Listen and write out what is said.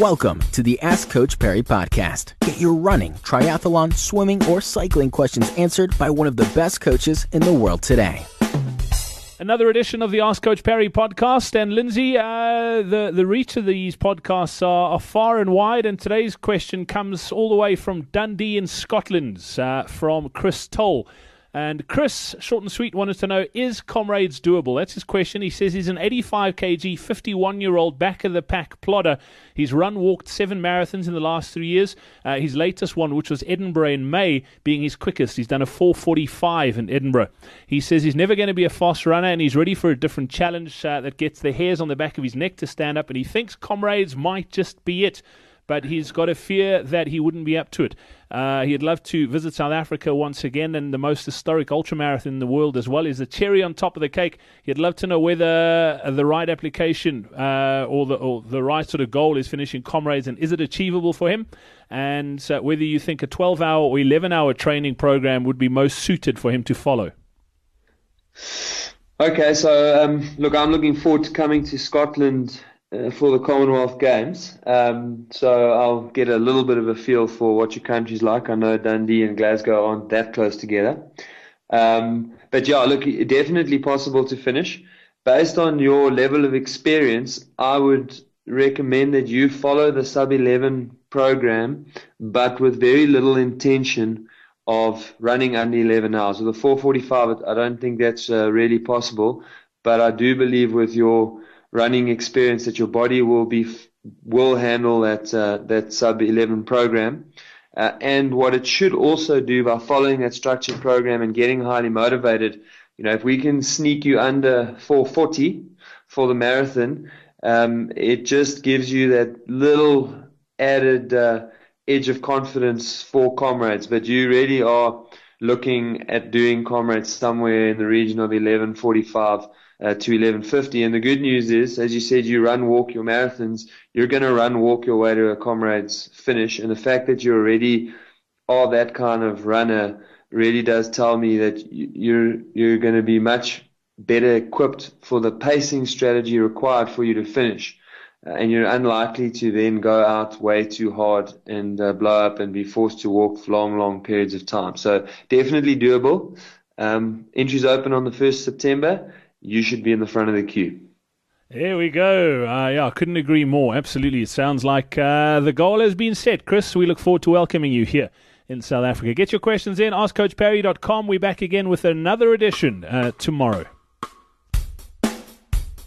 Welcome to the Ask Coach Parry podcast. Get your running, triathlon, swimming, or cycling questions answered by one of the best coaches in the world today. Another edition of the Ask Coach Parry podcast. And Lindsey, uh, the, the reach of these podcasts are, are, far and wide. And today's question comes all the way from Dundee in Scotland uh, from Chris Toll. And Chris, short and sweet, wanted to know is Comrades doable? That's his question. He says he's an 85 kg, 51 year old back of the pack plodder. He's run, walked seven marathons in the last three years. Uh, his latest one, which was Edinburgh in May, being his quickest. He's done a 445 in Edinburgh. He says he's never going to be a fast runner and he's ready for a different challenge uh, that gets the hairs on the back of his neck to stand up. And he thinks Comrades might just be it but he's got a fear that he wouldn't be up to it. Uh, he'd love to visit South Africa once again, and the most historic ultramarathon in the world as well is the cherry on top of the cake. He'd love to know whether the right application uh, or, the, or the right sort of goal is finishing comrades, and is it achievable for him? And uh, whether you think a 12 hour or 11 hour training program would be most suited for him to follow. Okay, so um, look, I'm looking forward to coming to Scotland uh, for the Commonwealth Games. Um, so I'll get a little bit of a feel for what your country's like. I know Dundee and Glasgow aren't that close together. Um, but yeah, look, definitely possible to finish. Based on your level of experience, I would recommend that you follow the sub 11 program, but with very little intention of running under 11 hours. With a 445, I don't think that's uh, really possible. But I do believe with your running experience that your body will be will handle that uh, that sub 11 program. Uh, and what it should also do by following that structured program and getting highly motivated, you know, if we can sneak you under 440 for the marathon, um, it just gives you that little added uh, edge of confidence for comrades. But you really are looking at doing comrades somewhere in the region of 1145 uh, to 1150. And the good news is, as you said, you run, walk your marathons. You're going to run, walk your way to a comrade's finish. And the fact that you already are that kind of runner really does tell me that you're you're going to be much better equipped for the pacing strategy required for you to finish. Uh, and you're unlikely to then go out way too hard and uh, blow up and be forced to walk for long, long periods of time. So definitely doable. Um, entries open on the 1st September you should be in the front of the queue. There we go. Uh, yeah, I couldn't agree more. Absolutely. It sounds like uh, the goal has been set. Chris, we look forward to welcoming you here in South Africa. Get your questions in. AskCoachParry.com. We're back again with another edition uh, tomorrow.